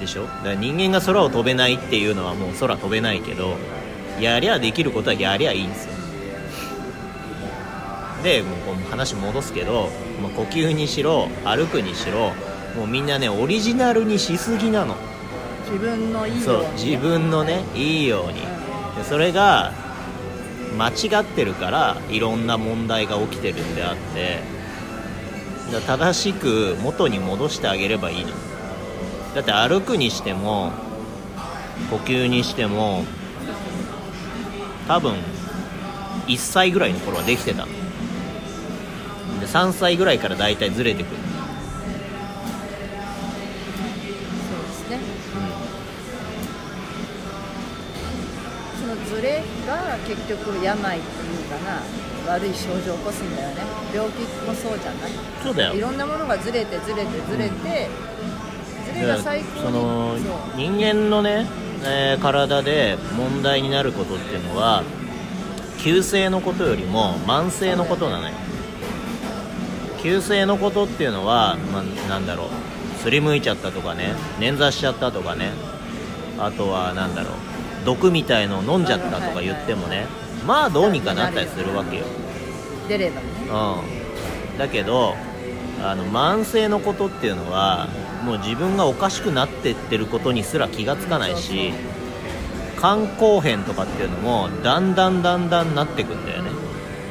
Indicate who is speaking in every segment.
Speaker 1: でしょ？だから人間が空を飛べないっていうのはもう空飛べないけどやりゃできることはやりゃいいんですよ。でもう話戻すけど、まあ呼吸にしろ歩くにしろもうみんなねオリジナルにしすぎなの。
Speaker 2: 自分のいい
Speaker 1: そう自分のねいいように。でそれが間違ってるからいろんな問題が起きてるんであって正しく元に戻してあげればいいのだって歩くにしても呼吸にしても多分1歳ぐらいの頃はできてたの。で3歳ぐらいから大体ずれてくる、
Speaker 2: そうですね。そのズレが結局病っていうかな悪い症状を起こすんだよね。病気もそうじゃない。
Speaker 1: そうだよ。
Speaker 2: いろんなものがずれてずれてずれて、ずれが最高に
Speaker 1: その人間のね、えー体で問題になることっていうのは急性のことよりも慢性のことなのよ。急性のことっていうのは、まあ、なんだろう。すりむいちゃったとかね捻挫しちゃったとかね。あとはなんだろう。毒みたいのを飲んじゃったとか言ってもねまあどうにかなったりするわけよ。
Speaker 2: 出ればね。
Speaker 1: うん、だけどあの慢性のことっていうのはもう自分がおかしくなってってることにすら気がつかないし肝硬変とかっていうのもだんだんだんだんなってくんだよね。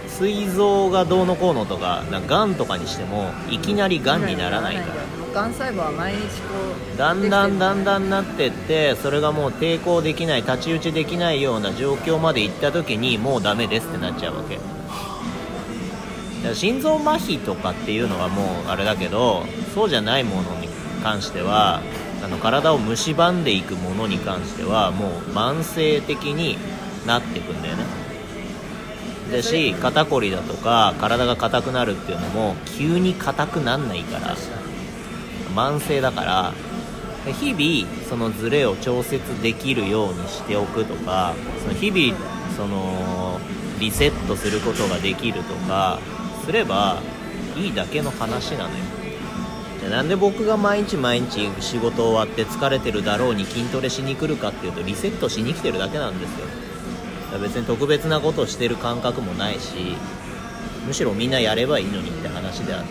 Speaker 1: 膵臓がどうのこうのとかなんかがんとかにしてもいきなりがんにならないから。
Speaker 2: がん細胞は毎日こう
Speaker 1: だんだんだん
Speaker 2: ん
Speaker 1: だんなってってそれがもう抵抗できない太刀打ちできないような状況まで行った時にもうダメですってなっちゃうわけ。だから心臓麻痺とかっていうのはもうあれだけどそうじゃないものに関してはあの体を蝕んでいくものに関してはもう慢性的になっていくんだよね。だし肩こりだとか体が硬くなるっていうのも急に硬くなんないから慢性だからで日々そのズレを調節できるようにしておくとかその日々そのリセットすることができるとかすればいいだけの話なのよなんで僕が毎日毎日仕事終わって疲れてるだろうに筋トレしに来るかっていうとリセットしに来てるだけなんですよ。別に特別なことをしてる感覚もないしむしろみんなやればいいのにって話であって。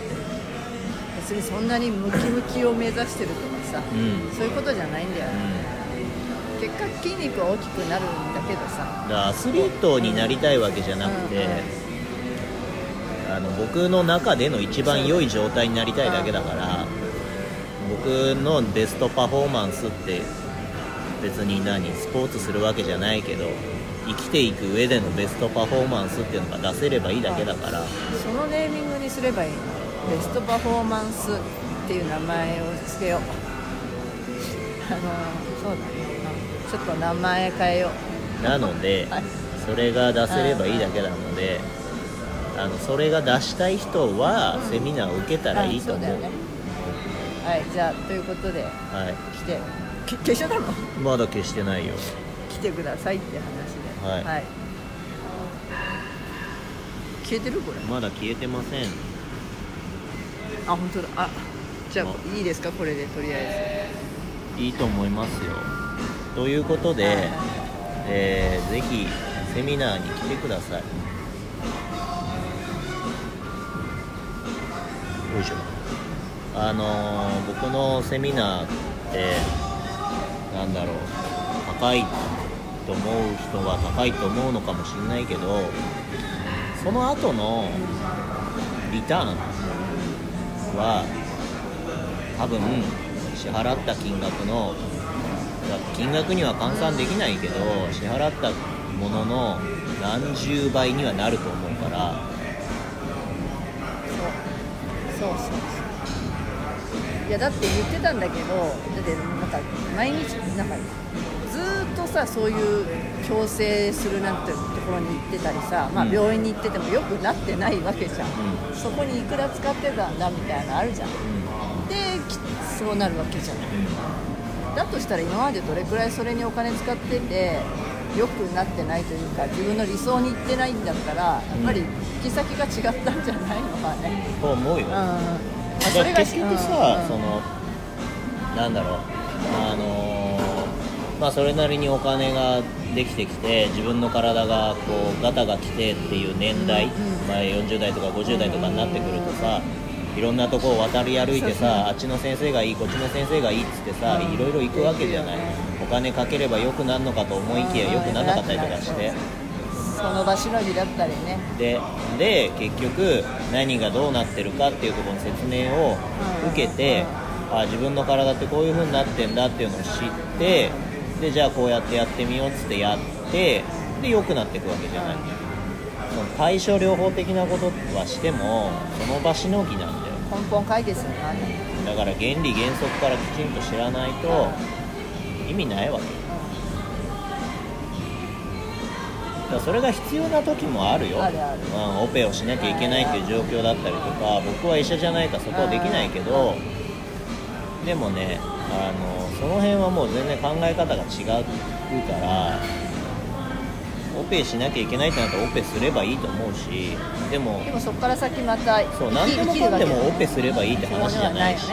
Speaker 2: 別にそんなにムキムキを目指してるとかさ、
Speaker 1: うん。
Speaker 2: そういうことじゃないんだよ、
Speaker 1: う
Speaker 2: 結果筋肉は大きくなるんだけどさ。
Speaker 1: んだからアスリートになりたいわけじゃなくて、あの僕の中での一番良い状態になりたいだけだから僕のベストパフォーマンスって別に何スポーツするわけじゃないけど生きていく上でのベストパフォーマンスっていうのが出せればいいだけだから。
Speaker 2: そのネーミングにすればいいの。ベストパフォーマンスっていう名前をつけよう。あのそうだね。ちょっと名前変えよ
Speaker 1: なので
Speaker 2: うはい
Speaker 1: それが出せればいいだけなのであのそれが出したい人はセミナーを受けたらいいと思う,、
Speaker 2: うだよねはいじゃあということで
Speaker 1: はい。
Speaker 2: 来て。け消しちゃったの
Speaker 1: まだ消してないよ。
Speaker 2: 来てくださいって話で。
Speaker 1: はい。
Speaker 2: 消えてるこれ。
Speaker 1: まだ消えてません。
Speaker 2: あ本当だ。あじゃ
Speaker 1: あ
Speaker 2: あ。いいですか？これでとりあえ
Speaker 1: いいと思いますよ。ということで、
Speaker 2: はい。
Speaker 1: えーぜひセミナーに来てください。よいしょあの僕のセミナーってなんだろう高いと思う人は高いと思うのかもしれないけどその後のリターンは多分支払った金額の金額には換算できないけど支払ったものの何十倍にはなると思うから。
Speaker 2: そう。そうそう。いやだって言ってたんだけどだってなんか毎日なんかずーっとさそういう矯正するなんてところに行ってたりさ、まあ、
Speaker 1: うん。
Speaker 2: 病院に行っててもよくなってないわけじゃん、
Speaker 1: う
Speaker 2: そこにいくら使ってたんだみたいなのあるじゃん。できそうなるわけじゃないだとしたら今までどれくらいそれにお金使ってて良くなってないというか自分の理想に行ってないんだったらやっぱり行き先が違ったんじゃないのかね、
Speaker 1: と思うよ、
Speaker 2: うんまあ
Speaker 1: だから結局さ、
Speaker 2: うん。
Speaker 1: そのなんだろう。あのまあ、それなりにお金ができてきて自分の体がこうガタが来てっていう年代、
Speaker 2: うんうん
Speaker 1: まあ、40代とか50代とかになってくるとさいろんなとこを渡り歩いてさあっちの先生がいいこっちの先生がいいっつってさ
Speaker 2: うん。
Speaker 1: いろいろ行くわけじゃない。お金かければ良くなるのかと思いきや良くならなかったりとかして
Speaker 2: その場しのぎだったりね。
Speaker 1: でで結局何がどうなってるかっていうところの説明を受けてあ自分の体ってこういう風になってんだっていうのを知ってでじゃあこうやってやってみようっつってやってで良くなっていくわけじゃない。その対症療法的なことはしてもその場しのぎなんだよ。
Speaker 2: 根本解決にならない。
Speaker 1: だから原理原則からきちんと知らないと意味ないわけだからそれが必要な時もあるよ。
Speaker 2: あるある。
Speaker 1: うん、オペをしなきゃいけないっていう状況だったりとか僕は医者じゃないからそこはできないけどでもねあのその辺はもう全然考え方が違うからオペしなきゃいけないってなったらオペすればいいと思うしでも
Speaker 2: でもそこから先また
Speaker 1: そう何でもかんでもオペすればいいって話じゃないし、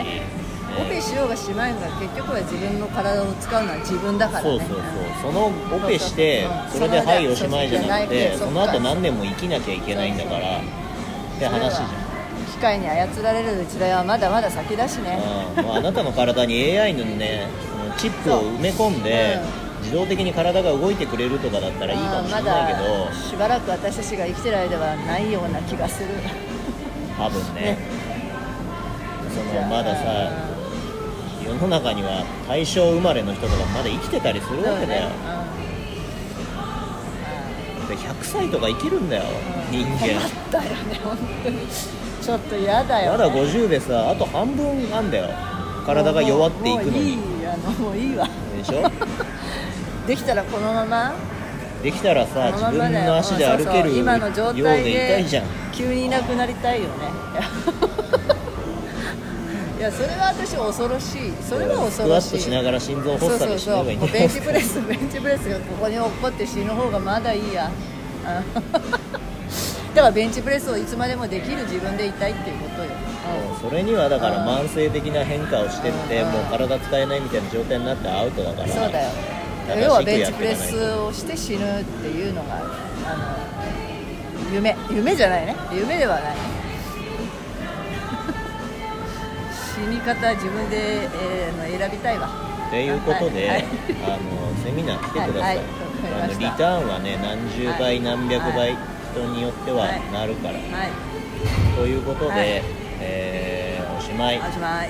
Speaker 2: オペしようがしまいが結局は自分の体を使うのは自分だからね。
Speaker 1: そうそうそう。そのオペして
Speaker 2: うん。
Speaker 1: それで「はいおしまい」じゃなくて
Speaker 2: そ
Speaker 1: の後何年も生きなきゃいけないんだからって話じゃん。
Speaker 2: 機械に操られる時代はまだまだ先だしね。
Speaker 1: うん。もうあなたの体に AI のねチップを埋め込んで自動的に体が動いてくれるとかだったらいいかもしれないけど。
Speaker 2: まだしばらく私たちが生きてる間はないような気がする。
Speaker 1: 多分ね。
Speaker 2: ね。
Speaker 1: そのまださ世の中には大正生まれの人とかまだ生きてたりするわけだよ。で100歳とか生きるんだよ人間。
Speaker 2: 困ったよね本当に。ちょっと嫌だよ、ね、
Speaker 1: まだ50でさあと半分なんだよ。体が弱っていくのに。
Speaker 2: もういいあのもういいわ。
Speaker 1: でしょ？
Speaker 2: できたらこのまま？
Speaker 1: できたらさ
Speaker 2: こ
Speaker 1: 自分
Speaker 2: の
Speaker 1: 足で歩けるようでいたいじゃん。
Speaker 2: 急にいなくなりたいよねいやそれは私恐ろしい。それは恐
Speaker 1: スクワ
Speaker 2: ろしい。
Speaker 1: ットしながら心臓発作に死ねばいいんだ
Speaker 2: もうベンチプレスベンチプレスがここに落っこって死ぬ方がまだいいや。うん だからベンチプレスをいつまでもできる自分でいたいっていうことよ、
Speaker 1: それにはだから
Speaker 2: うん
Speaker 1: 慢性的な変化をしてって
Speaker 2: うん
Speaker 1: もう体使えないみたいな状態になってアウトだから。
Speaker 2: そうだよ。要はベン
Speaker 1: や
Speaker 2: チプレスをして死ぬっていうのがあの夢。夢じゃないね。夢ではない。ね死に方自分で、えーの選びたいわ。
Speaker 1: ということで、
Speaker 2: はい。はい。
Speaker 1: あのセミナー来てください、あのリターンはね何十倍、
Speaker 2: はい。
Speaker 1: 何百倍、
Speaker 2: はい。
Speaker 1: 人によってはなるから、
Speaker 2: はい。
Speaker 1: ということで、
Speaker 2: はい。
Speaker 1: えーおしまい。
Speaker 2: おしまい